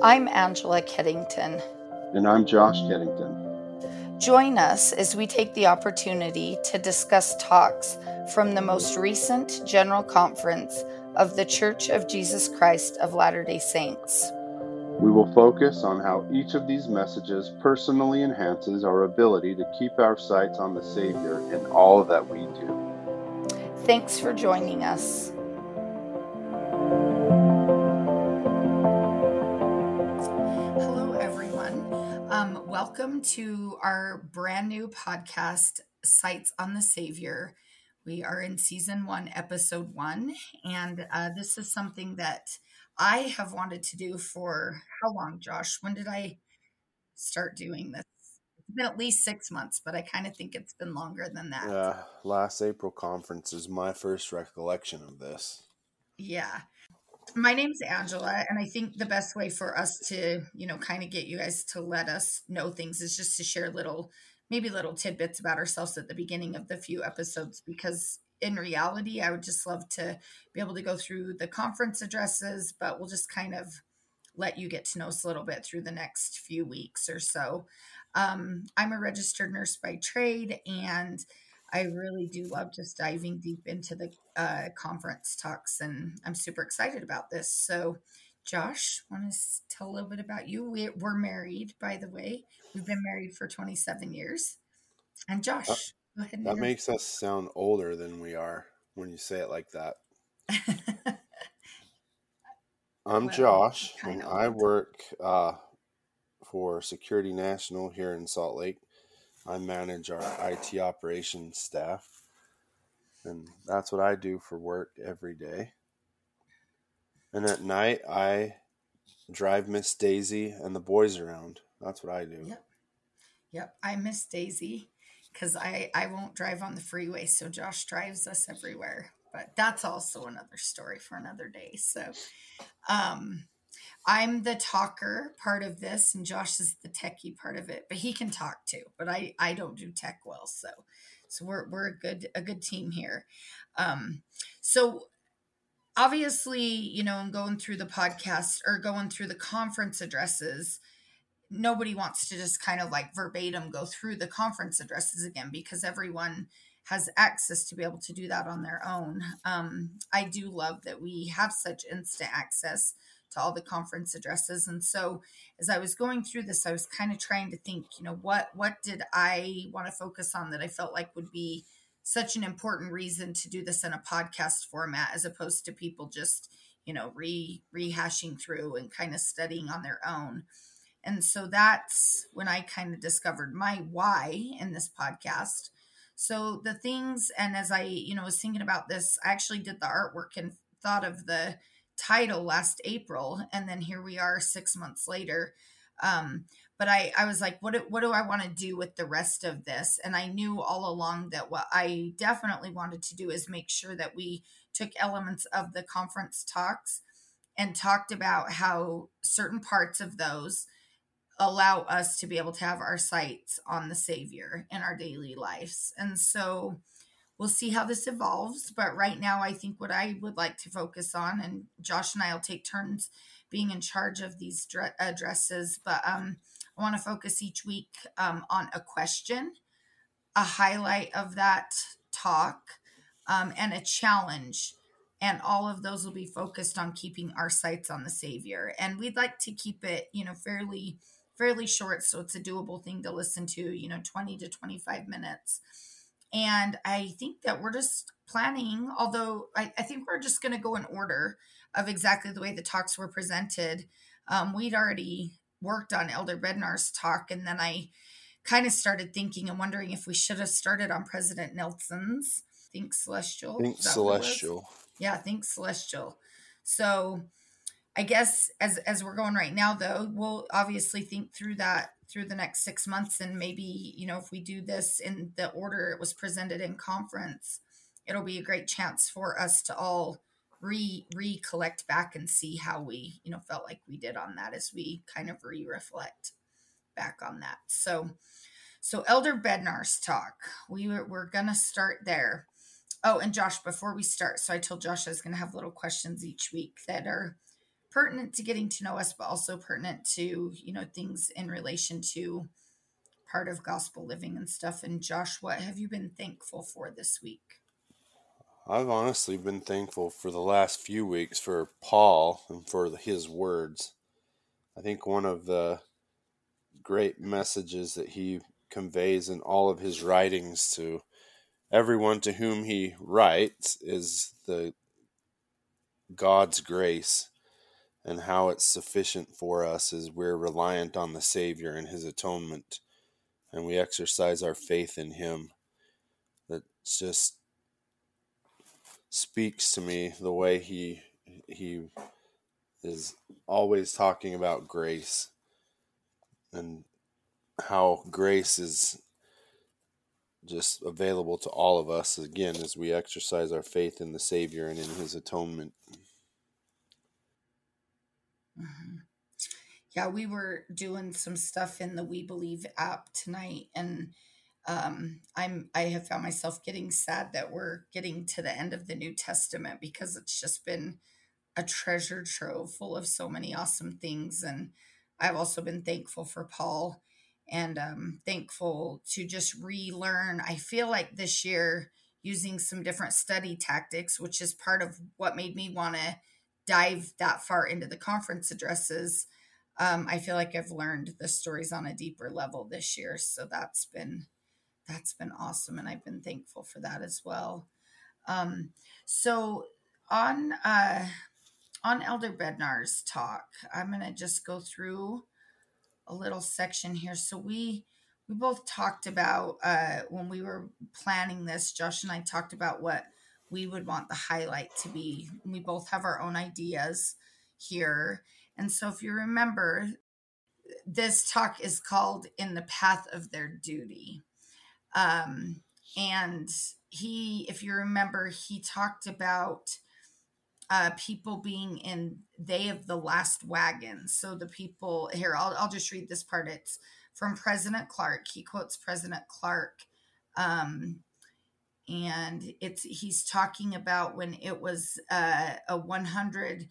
I'm Angela Keddington. And I'm Josh Keddington. Join us as we take the opportunity to discuss talks from the most recent General Conference of the Church of Jesus Christ of Latter day Saints. We will focus on how each of these messages personally enhances our ability to keep our sights on the Savior in all that we do. Thanks for joining us. Welcome to our brand new podcast, Sights on the Savior. We are in season one, episode one, and uh, this is something that I have wanted to do for how long, Josh? When did I start doing this? It's been at least six months, but I kind of think it's been longer than that. Yeah, last April conference is my first recollection of this. Yeah. My name's Angela, and I think the best way for us to, you know, kind of get you guys to let us know things is just to share little, maybe little tidbits about ourselves at the beginning of the few episodes because in reality, I would just love to be able to go through the conference addresses, but we'll just kind of let you get to know us a little bit through the next few weeks or so. Um, I'm a registered nurse by trade, and I really do love just diving deep into the uh, conference talks, and I'm super excited about this. So, Josh, want to tell a little bit about you? We, are married, by the way. We've been married for 27 years. And Josh, uh, that makes us sound older than we are when you say it like that. I'm well, Josh, and I work uh, for Security National here in Salt Lake. I manage our IT operations staff, and that's what I do for work every day. And at night, I drive Miss Daisy and the boys around. That's what I do. Yep. Yep. I miss Daisy because I, I won't drive on the freeway. So Josh drives us everywhere. But that's also another story for another day. So um, I'm the talker part of this, and Josh is the techie part of it. But he can talk too. But I, I don't do tech well. So so we're, we're a good a good team here. Um, so obviously, you know, in going through the podcast or going through the conference addresses, nobody wants to just kind of like verbatim go through the conference addresses again because everyone has access to be able to do that on their own. Um, I do love that we have such instant access to all the conference addresses, and so as I was going through this, I was kind of trying to think, you know, what what did I want to focus on that I felt like would be such an important reason to do this in a podcast format as opposed to people just you know re rehashing through and kind of studying on their own and so that's when I kind of discovered my why in this podcast. So the things, and as I, you know, was thinking about this, I actually did the artwork and thought of the title last April, and then here we are six months later. Um, but I, I was like, what do, what do I want to do with the rest of this? And I knew all along that what I definitely wanted to do is make sure that we took elements of the conference talks and talked about how certain parts of those allow us to be able to have our sights on the Savior in our daily lives. And so we'll see how this evolves. But right now, I think what I would like to focus on, and Josh and I will take turns being in charge of these addresses, but um, I want to focus each week um, on a question, a highlight of that talk, um, and a challenge. And all of those will be focused on keeping our sights on the Savior. And we'd like to keep it, you know, fairly fairly short, so it's a doable thing to listen to, you know, 20 to 25 minutes. And I think that we're just planning, although I, I think we're just going to go in order of exactly the way the talks were presented. Um, we'd already worked on Elder Bednar's talk, and then I kind of started thinking and wondering if we should have started on President Nelson's. Think Celestial. Think Celestial. Yeah, think Celestial. So I guess as as we're going right now though, we'll obviously think through that through the next 6 months and maybe, you know, if we do this in the order it was presented in conference, it'll be a great chance for us to all re recollect back and see how we, you know, felt like we did on that as we kind of re-reflect back on that. So so Elder Bednar's talk, we were, we're going to start there. Oh, and Josh, before we start, so I told Josh I was going to have little questions each week that are pertinent to getting to know us, but also pertinent to, you know, things in relation to part of gospel living and stuff. And Josh, what have you been thankful for this week? I've honestly been thankful for the last few weeks for Paul and for his words. I think one of the great messages that he conveys in all of his writings to everyone to whom he writes is the God's grace and how it's sufficient for us as we're reliant on the Savior and his atonement and we exercise our faith in him that just speaks to me the way he he is always talking about grace and how grace is just available to all of us again as we exercise our faith in the Savior and in His atonement. Mm-hmm. Yeah, we were doing some stuff in the We Believe app tonight, and um, I'm I have found myself getting sad that we're getting to the end of the New Testament because it's just been a treasure trove full of so many awesome things, and I've also been thankful for Paul and um, thankful to just relearn. I feel like this year using some different study tactics, which is part of what made me want to dive that far into the conference addresses. Um, I feel like I've learned the stories on a deeper level this year, so that's been that's been awesome, and I've been thankful for that as well. Um, so on uh, on Elder Bednar's talk, I'm gonna just go through a little section here. So we we both talked about uh, when we were planning this. Josh and I talked about what we would want the highlight to be. We both have our own ideas here, and so if you remember, this talk is called "In the Path of Their Duty," um, and he, if you remember, he talked about uh, people being in they of the last wagon. So the people here, I'll, I'll just read this part. It's from President Clark. He quotes President Clark. Um, and it's he's talking about when it was uh, a 100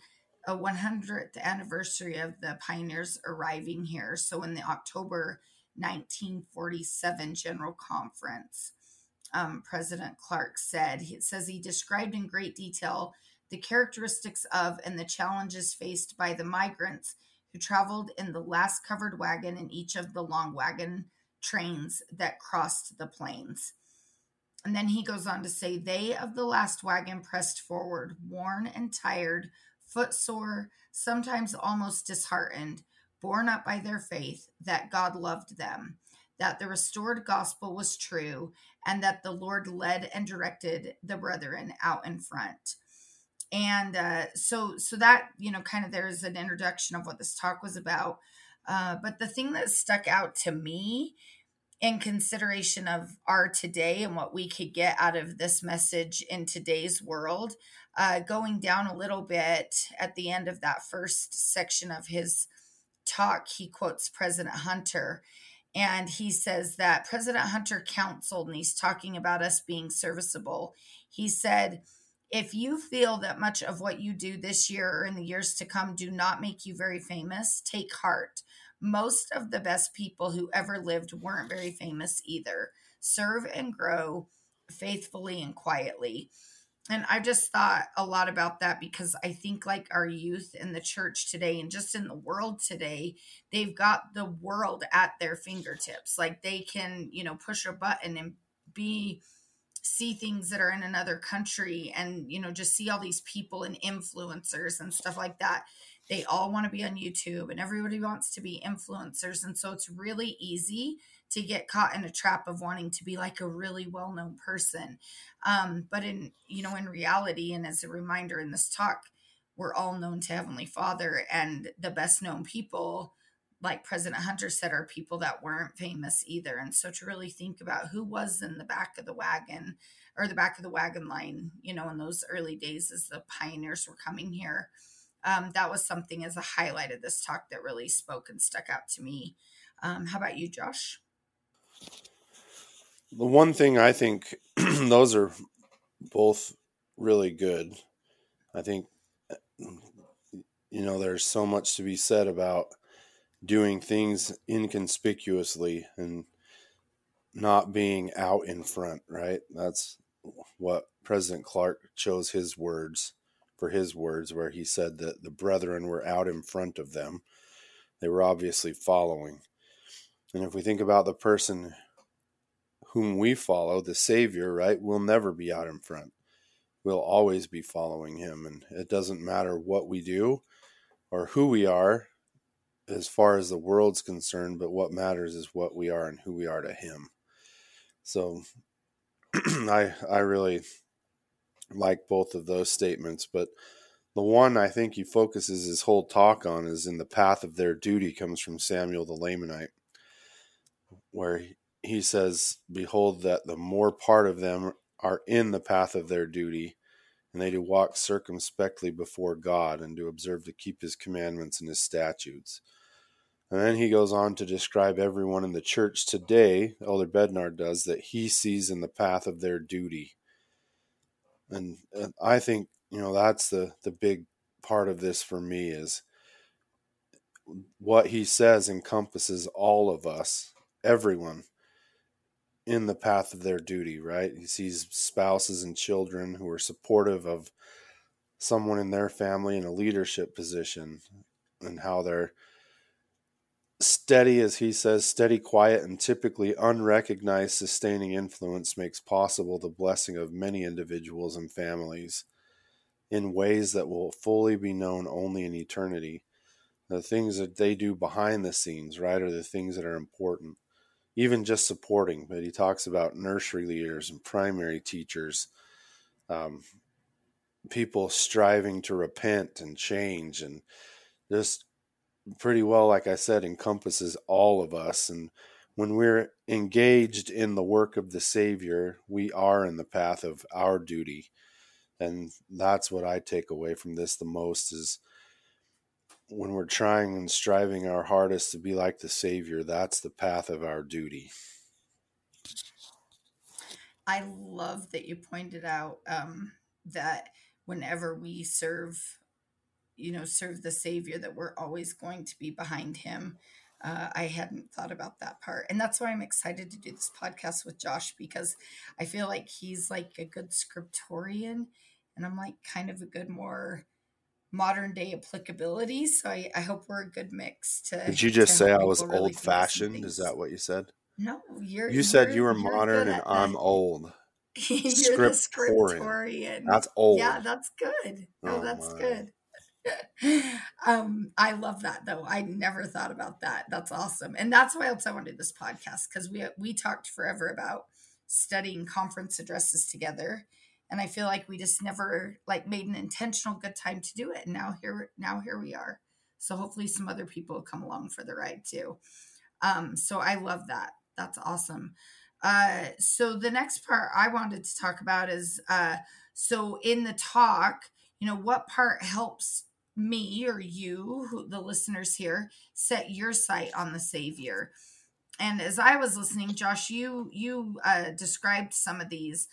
a 100th anniversary of the pioneers arriving here so in the october 1947 general conference um, president clark said it says he described in great detail the characteristics of and the challenges faced by the migrants who traveled in the last covered wagon in each of the long wagon trains that crossed the plains. And then he goes on to say, They of the last wagon pressed forward, worn and tired, footsore, sometimes almost disheartened, borne up by their faith that God loved them, that the restored gospel was true, and that the Lord led and directed the brethren out in front. And uh, so so that you know kind of there's an introduction of what this talk was about. Uh, but the thing that stuck out to me in consideration of our today and what we could get out of this message in today's world uh, going down a little bit at the end of that first section of his talk he quotes president hunter and he says that president hunter counseled and he's talking about us being serviceable he said if you feel that much of what you do this year or in the years to come do not make you very famous, take heart. Most of the best people who ever lived weren't very famous either. Serve and grow faithfully and quietly. And I just thought a lot about that because I think, like our youth in the church today and just in the world today, they've got the world at their fingertips. Like they can, you know, push a button and be see things that are in another country and you know just see all these people and influencers and stuff like that they all want to be on youtube and everybody wants to be influencers and so it's really easy to get caught in a trap of wanting to be like a really well-known person um, but in you know in reality and as a reminder in this talk we're all known to heavenly father and the best known people like President Hunter said, are people that weren't famous either. And so to really think about who was in the back of the wagon or the back of the wagon line, you know, in those early days as the pioneers were coming here, um, that was something as a highlight of this talk that really spoke and stuck out to me. Um, how about you, Josh? The one thing I think those are both really good. I think you know, there's so much to be said about doing things inconspicuously and not being out in front, right? That's what President Clark chose his words for his words, where he said that the brethren were out in front of them. They were obviously following. And if we think about the person whom we follow, the Savior, right, we'll never be out in front. We'll always be following him. And it doesn't matter what we do or who we are as far as the world's concerned, but what matters is what we are and who we are to him. So I I really like both of those statements, but the one I think he focuses his whole talk on is in the path of their duty comes from Samuel the Lamanite, where he says, Behold, that the more part of them are in the path of their duty, and they do walk circumspectly before God, and do observe to keep his commandments and his statutes. And then he goes on to describe everyone in the church today, Elder Bednar does, that he sees in the path of their duty. And, I think, you know, that's the, the big part of this for me is what he says encompasses all of us, everyone in the path of their duty, right? He sees spouses and children who are supportive of someone in their family in a leadership position and how they're steady, as he says, steady, quiet, and typically unrecognized sustaining influence makes possible the blessing of many individuals and families in ways that will fully be known only in eternity. The things that they do behind the scenes, right, are the things that are important even just supporting. But he talks about nursery leaders and primary teachers, um, people striving to repent and change, and just pretty well, like I said, encompasses all of us. And when we're engaged in the work of the Savior, we are in the path of our duty. And that's what I take away from this the most is when we're trying and striving our hardest to be like the Savior, that's the path of our duty. I love that you pointed out um, that whenever we serve, you know, serve the Savior, that we're always going to be behind Him. Uh, I hadn't thought about that part. And that's why I'm excited to do this podcast with Josh because I feel like he's like a good scriptorian and I'm like kind of a good, more modern day applicability. So I, I hope we're a good mix to. Did you just say I was really old fashioned? Is that what you said? No, you're. You said you were modern and I'm old. you're the scriptorian. That's old. Yeah, that's good. Oh, oh that's my. good. Um, I love that though. I never thought about that. That's awesome, and that's why else I wanted this podcast because we we talked forever about studying conference addresses together and i feel like we just never like made an intentional good time to do it and now here now here we are. So hopefully some other people come along for the ride too. Um so i love that. That's awesome. Uh so the next part i wanted to talk about is uh so in the talk you know what part helps me or you who, the listeners here set your sight on the savior and as i was listening josh you you uh described some of these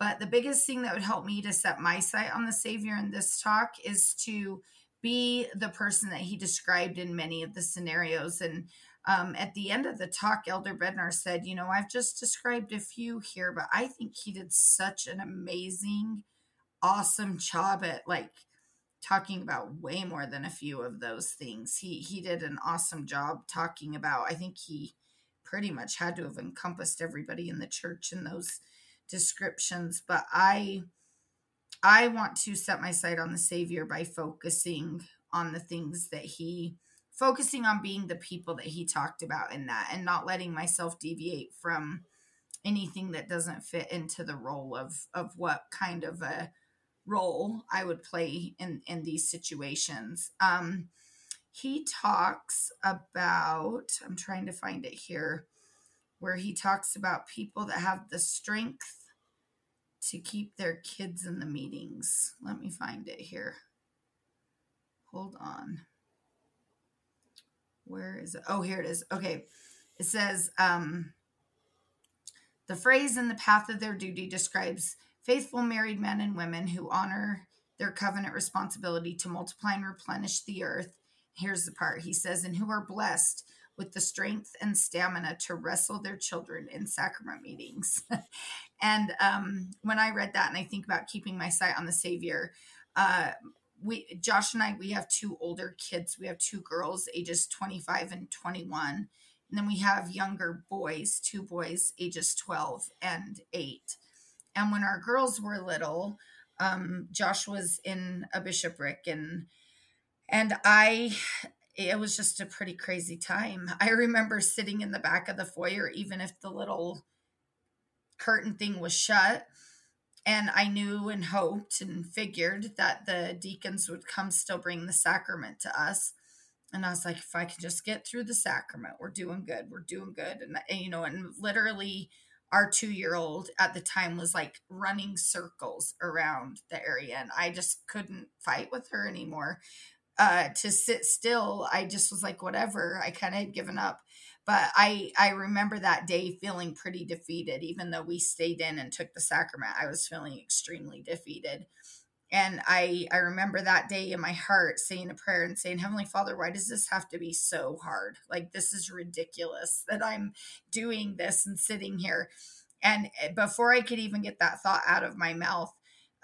but the biggest thing that would help me to set my sight on the Savior in this talk is to be the person that he described in many of the scenarios. And um, at the end of the talk, Elder Bednar said, You know, I've just described a few here, but I think he did such an amazing, awesome job at like talking about way more than a few of those things. He he did an awesome job talking about. I think he pretty much had to have encompassed everybody in the church in those descriptions, but I I want to set my sight on the Savior by focusing on the things that he focusing on being the people that he talked about in that and not letting myself deviate from anything that doesn't fit into the role of of what kind of a role I would play in in these situations. Um he talks about I'm trying to find it here where he talks about people that have the strength to keep their kids in the meetings. Let me find it here. Hold on. Where is it? Oh, here it is. Okay. It says um, the phrase in the path of their duty describes faithful married men and women who honor their covenant responsibility to multiply and replenish the earth. Here's the part he says, and who are blessed with the strength and stamina to wrestle their children in sacrament meetings. and um, when I read that and I think about keeping my sight on the Savior, uh, we Josh and I we have two older kids. We have two girls, ages 25 and 21. And then we have younger boys, two boys, ages 12 and 8. And when our girls were little, um, Josh was in a bishopric and and I it was just a pretty crazy time. I remember sitting in the back of the foyer, even if the little curtain thing was shut. And I knew and hoped and figured that the deacons would come still bring the sacrament to us. And I was like, if I can just get through the sacrament, we're doing good. We're doing good. And, and you know, and literally our two year old at the time was like running circles around the area. And I just couldn't fight with her anymore uh, to sit still, I just was like, whatever. I kind of had given up. But I I remember that day feeling pretty defeated, even though we stayed in and took the sacrament. I was feeling extremely defeated. And I I remember that day in my heart saying a prayer and saying, Heavenly Father, why does this have to be so hard? Like this is ridiculous that I'm doing this and sitting here. And eh, before I could even get that thought out of my mouth,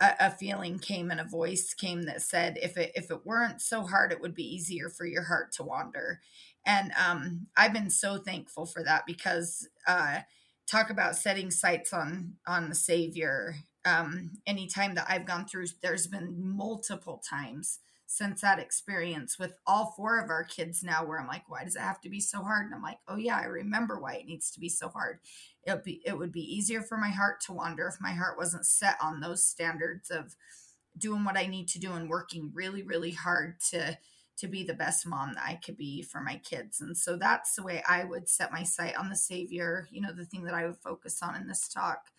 a, a, feeling came and a voice came that said if it if it weren't so hard it would be easier for your heart to wander and um i've been so thankful for that because uh talk about setting sights on on the savior um anytime that i've gone through there's been multiple times since that experience with all four of our kids now where I'm like, why does it have to be so hard? And I'm like, oh yeah, I remember why it needs to be so hard. It be it would be easier for my heart to wander if my heart wasn't set on those standards of doing what I need to do and working really, really hard to to be the best mom that I could be for my kids. And so that's the way I would set my sight on the Savior. You know, the thing that I would focus on in this talk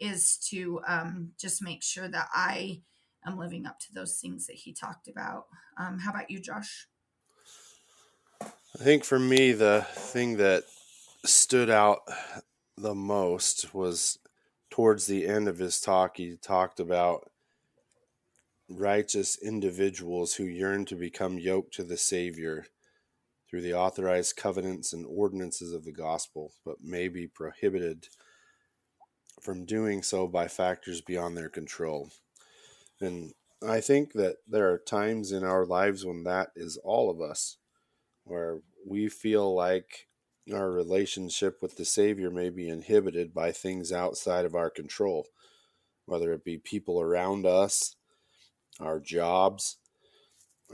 is to um, just make sure that I am living up to those things that he talked about. Um, how about you, Josh? I think for me, the thing that stood out the most was towards the end of his talk, he talked about righteous individuals who yearn to become yoked to the Savior through the authorized covenants and ordinances of the gospel, but may be prohibited from doing so by factors beyond their control. And I think that there are times in our lives when that is all of us, where we feel like our relationship with the Savior may be inhibited by things outside of our control, whether it be people around us, our jobs,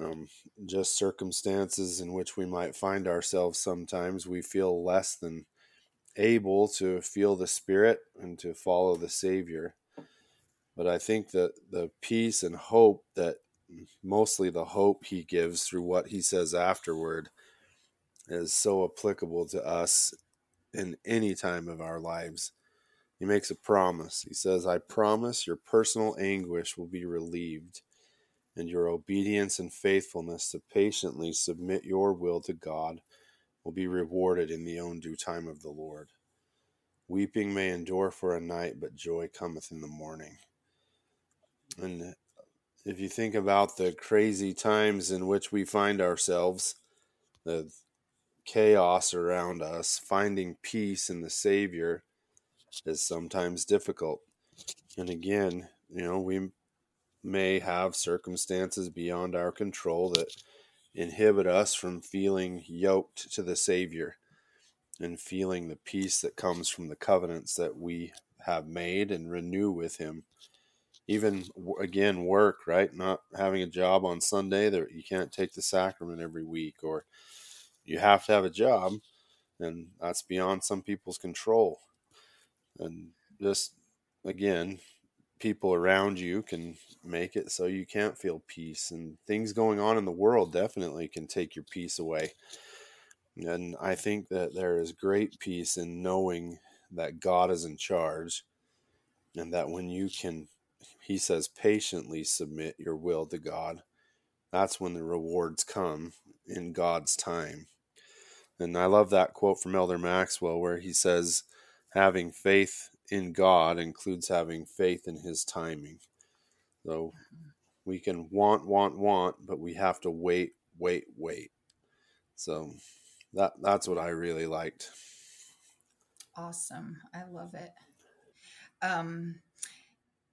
um, just circumstances in which we might find ourselves sometimes. We feel less than able to feel the Spirit and to follow the Savior. But I think that the peace and hope that mostly the hope he gives through what he says afterward is so applicable to us in any time of our lives. He makes a promise. He says, I promise your personal anguish will be relieved, and your obedience and faithfulness to patiently submit your will to God will be rewarded in the own due time of the Lord. Weeping may endure for a night, but joy cometh in the morning. And if you think about the crazy times in which we find ourselves, the chaos around us, finding peace in the Savior is sometimes difficult. And again, you know, we may have circumstances beyond our control that inhibit us from feeling yoked to the Savior and feeling the peace that comes from the covenants that we have made and renew with Him. Even again work right? Not having a job on sunday that you can't take the sacrament every week or you have to have a job and that's beyond some people's control. And just again people around you can make it so you can't feel peace and things going on in the world definitely can take your peace away and i think that there is great peace in knowing that god is in charge and that when you can he says, patiently submit your will to God. That's when the rewards come in God's time. And I love that quote from Elder Maxwell where he says, having faith in God includes having faith in his timing. So we can want, want, want, but we have to wait, wait, wait. So that that's what I really liked. Awesome. I love it. Um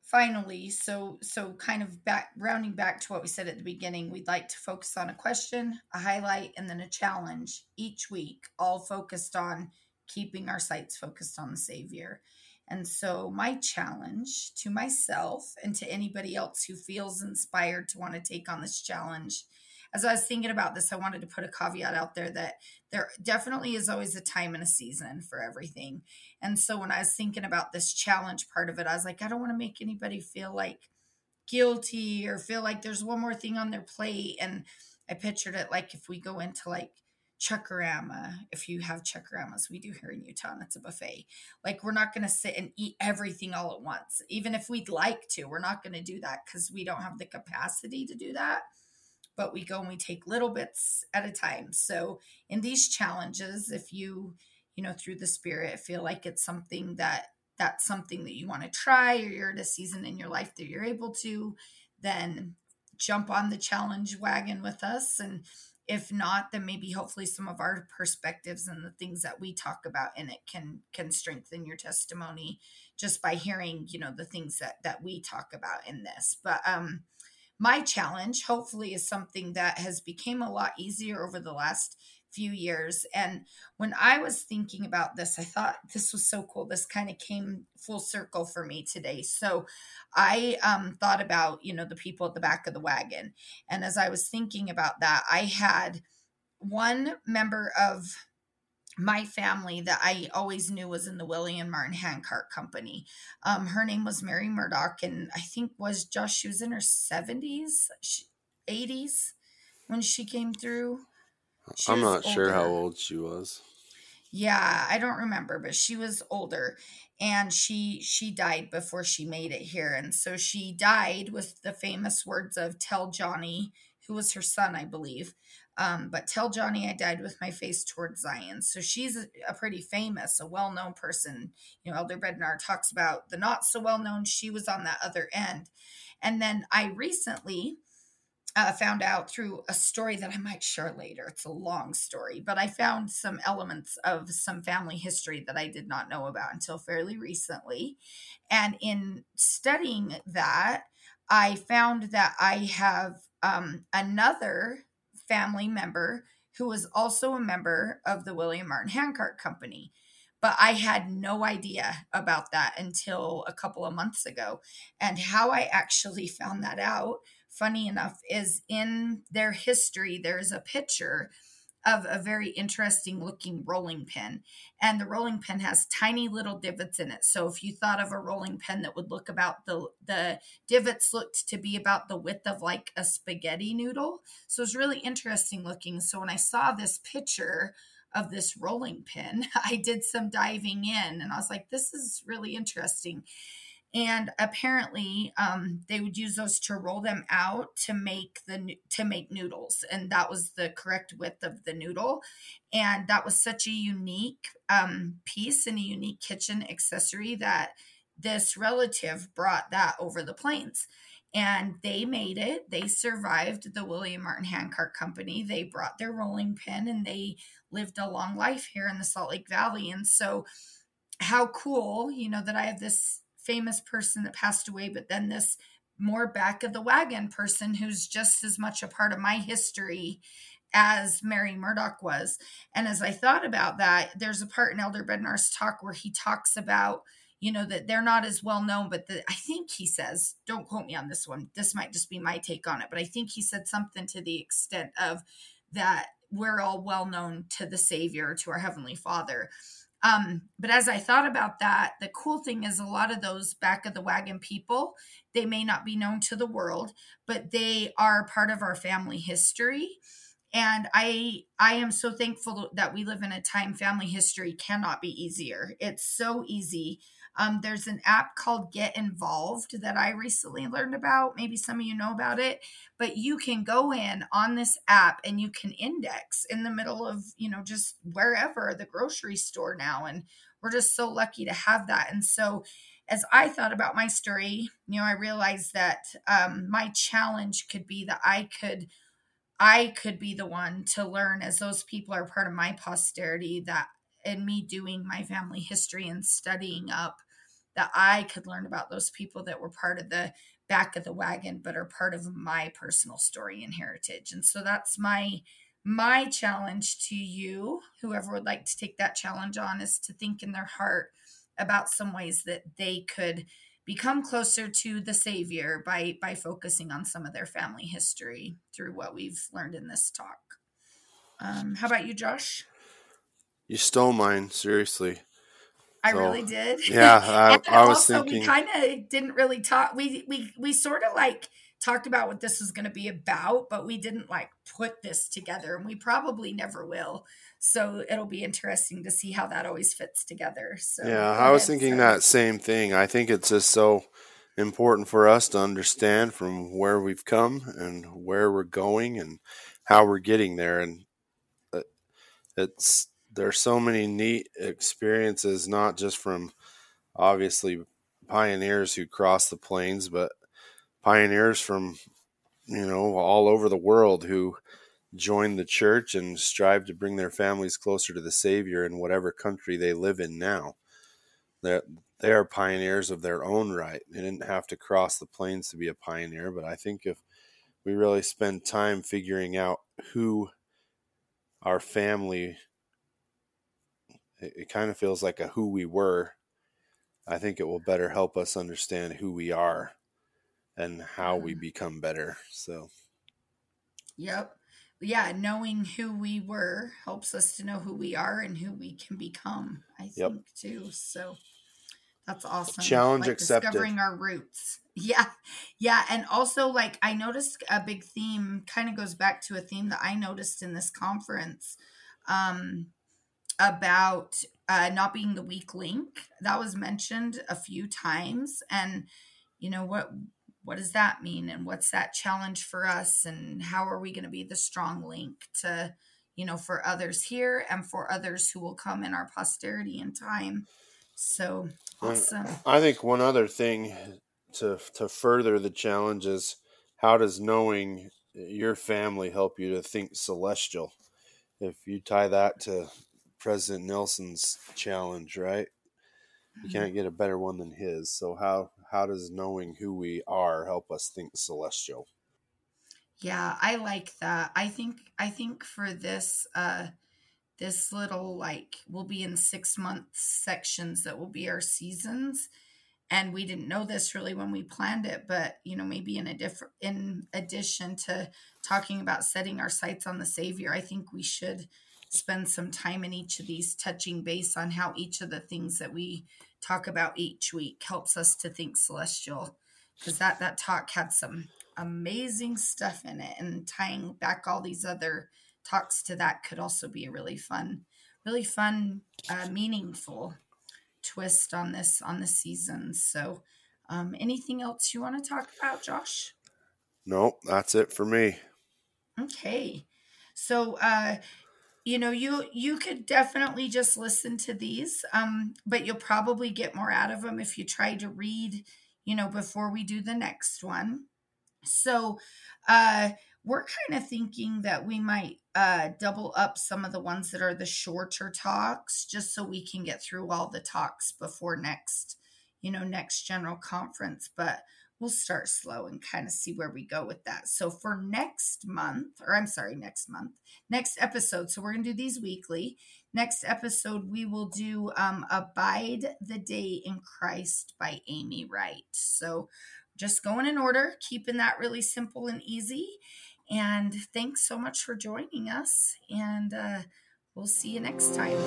finally, so so kind of back rounding back to what we said at the beginning, we'd like to focus on a question, a highlight, and then a challenge each week, all focused on keeping our sights focused on the Savior. And so, my challenge to myself and to anybody else who feels inspired to want to take on this challenge, as I was thinking about this, I wanted to put a caveat out there that there definitely is always a time and a season for everything. And so, when I was thinking about this challenge part of it, I was like, I don't want to make anybody feel like guilty or feel like there's one more thing on their plate. And I pictured it like if we go into like Chuckarama, if you have Chuckaramas, we do here in Utah, and it's a buffet. Like, we're not going to sit and eat everything all at once. Even if we'd like to, we're not going to do that because we don't have the capacity to do that. But we go and we take little bits at a time. So, in these challenges, if you, you know, through the spirit, feel like it's something that that's something that you want to try or you're at a season in your life that you're able to, then jump on the challenge wagon with us and if not then maybe hopefully some of our perspectives and the things that we talk about in it can can strengthen your testimony just by hearing you know the things that that we talk about in this. But um my challenge hopefully is something that has become a lot easier over the last few years. And when I was thinking about this, I thought this was so cool. This kind of came full circle for me today. So I um, thought about, you know, the people at the back of the wagon. And as I was thinking about that, I had one member of my family that I always knew was in the William Martin Handcart Company. Um, her name was Mary Murdoch, and I think was just She was in her seventies, eighties when she came through. She I'm not older. sure how old she was. Yeah, I don't remember, but she was older and she she died before she made it here and so she died with the famous words of tell Johnny, who was her son, I believe. Um, but tell Johnny I died with my face towards Zion. So she's a, a pretty famous, a well-known person. You know, Elder Bednar talks about the not so well-known. She was on that other end. And then I recently uh, found out through a story that I might share later. It's a long story, but I found some elements of some family history that I did not know about until fairly recently. And in studying that, I found that I have um, another family member who was also a member of the William Martin Handcart Company. But I had no idea about that until a couple of months ago. And how I actually found that out funny enough, is in their history, there's a picture of a very interesting looking rolling pin. And the rolling pin has tiny little divots in it. So if you thought of a rolling pin that would look about the the divots looked to be about the width of like a spaghetti noodle. So it's really interesting looking. So when I saw this picture of this rolling pin, I did some diving in and I was like, this is really interesting and apparently um, they would use those to roll them out to make the to make noodles. And that was the correct width of the noodle. And that was such a unique um, piece and a unique kitchen accessory that this relative brought that over the plains. And they made it. They survived the william martin handcart company. They brought their rolling pin and they lived a long life here in the salt lake valley. And so how cool you know that i have this famous person that passed away, but then this more back of the wagon person who's just as much a part of my history as Mary Murdoch was. And as I thought about that, there's a part in Elder Bednar's talk where he talks about, you know, that they're not as well known, but that I think he says, don't quote me on this one. This might just be my take on it, but I think he said something to the extent of that we're all well known to the Savior, to our Heavenly Father. Um, but as I thought about that, the cool thing is a lot of those back of the wagon people, they may not be known to the world, but they are part of our family history. And I I am so thankful that we live in a time family history cannot be easier. It's so easy um, there's an app called Get Involved that I recently learned about. Maybe some of you know about it, but you can go in on this app and you can index in the middle of, you know, just wherever the grocery store now. And we're just so lucky to have that. And so, as I thought about my story, you know, I realized that um, my challenge could be that I could I could be the one to learn as those people are part of my posterity that in me doing my family history and studying up that I could learn about those people that were part of the back of the wagon but are part of my personal story and heritage. And so that's my my challenge to you, whoever would like to take that challenge on is to think in their heart about some ways that they could become closer to the savior by by focusing on some of their family history through what we've learned in this talk um, how about you josh you stole mine seriously. I so, really did. yeah i, I was also, thinking we kind of didn't really talk we we we sort of like talked about what this was going to be about but we didn't like put this together and we probably never will. So it'll be interesting to see how that always fits together so yeah i was thinking so. that same thing. I think it's just so important for us to understand from where we've come and where we're going and how we're getting there and uh, it's there's so many neat experiences not just from obviously pioneers who crossed the plains but pioneers from you know all over the world who join the church and strive to bring their families closer to the Savior in whatever country they live in now. That they are pioneers of their own right. They didn't have to cross the plains to be a pioneer, but I think if we really spend time figuring out who our family it, it kind of feels like a who we were. I think it will better help us understand who we are and how we become better. So Yep yeah, knowing who we were helps us to know who we are and who we can become. I think too. So that's awesome. Challenge like accepted. Discovering our roots. Yeah, yeah, and also like I noticed a big theme kind of goes back to a theme that I noticed in this conference um, about uh, not being the weak link. That was mentioned a few times, and you know what what does that mean? And what's that challenge for us? And how are we going to be the strong link to you know for others here and for others who will come in our posterity in time? So awesome. I think one other thing to to further the challenge is how does knowing your family help you to think celestial? If you tie that to president nelson's challenge right you mm-hmm. can't get a better one than his so how how does knowing who we are help us think celestial? Yeah, I like that. I think I think for this uh this little like we'll be in 6 month sections that will be our seasons and we didn't know this really when we planned it but you know maybe in a different in addition to talking about setting our sights on the savior i think we should spend some time in each of these touching base on how each of the things that we talk about each week helps us to think celestial. Because that that talk had some amazing stuff in it and tying back all these other talks to that could also be a really fun really fun uh, meaningful twist on this on the season. So um, anything else you want to talk about josh? Nope that's it for me. Okay. So uh you know you you could definitely just listen to these um but you'll probably get more out of them if you try to read you know before we do the next one. So uh we're kind of thinking that we might uh double up some of the ones that are the shorter talks just so we can get through all the talks before next you know next general conference but we'll start slow and kind of see where we go with that. So for next month, or I'm sorry, next month, next episode. So we're gonna do these weekly. Next episode, we will do um, "Abide the Day in Christ" by Amy Wright. So just going in order, keeping that really simple and easy. And thanks so much for joining us. And uh, we'll see you next time.